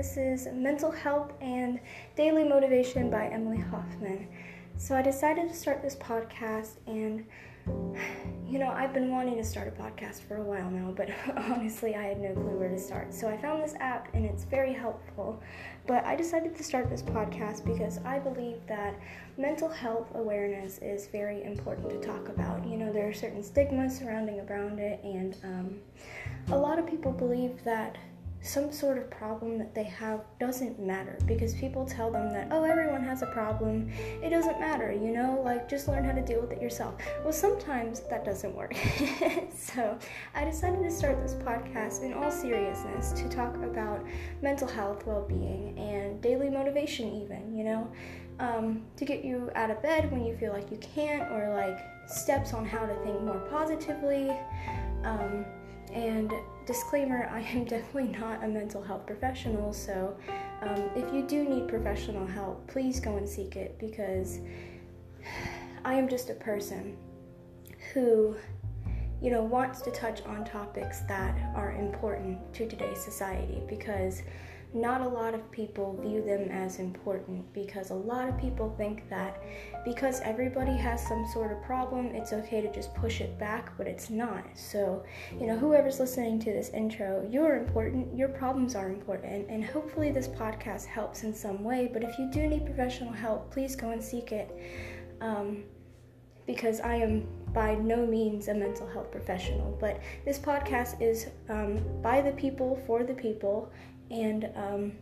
This is Mental Health and Daily Motivation by Emily Hoffman. So, I decided to start this podcast, and you know, I've been wanting to start a podcast for a while now, but honestly, I had no clue where to start. So, I found this app, and it's very helpful. But I decided to start this podcast because I believe that mental health awareness is very important to talk about. You know, there are certain stigmas surrounding around it, and um, a lot of people believe that some sort of problem that they have doesn't matter because people tell them that, oh, everyone has a problem. It doesn't matter, you know, like just learn how to deal with it yourself. Well, sometimes that doesn't work. so I decided to start this podcast in all seriousness to talk about mental health, well being, and daily motivation, even, you know, um, to get you out of bed when you feel like you can't, or like steps on how to think more positively. Um, and disclaimer I am definitely not a mental health professional, so um, if you do need professional help, please go and seek it because I am just a person who, you know, wants to touch on topics that are important to today's society because not a lot of people view them as important because a lot of people think that because everybody has some sort of problem, it's okay to just push it back, but it's not. So, you know, whoever's listening to this intro, you're important, your problems are important, and hopefully this podcast helps in some way. But if you do need professional help, please go and seek it. Um, because I am by no means a mental health professional, but this podcast is um, by the people, for the people, and um,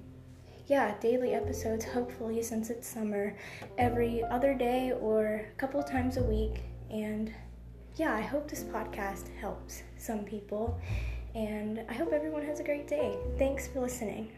yeah, daily episodes, hopefully, since it's summer, every other day or a couple times a week. And yeah, I hope this podcast helps some people. And I hope everyone has a great day. Thanks for listening.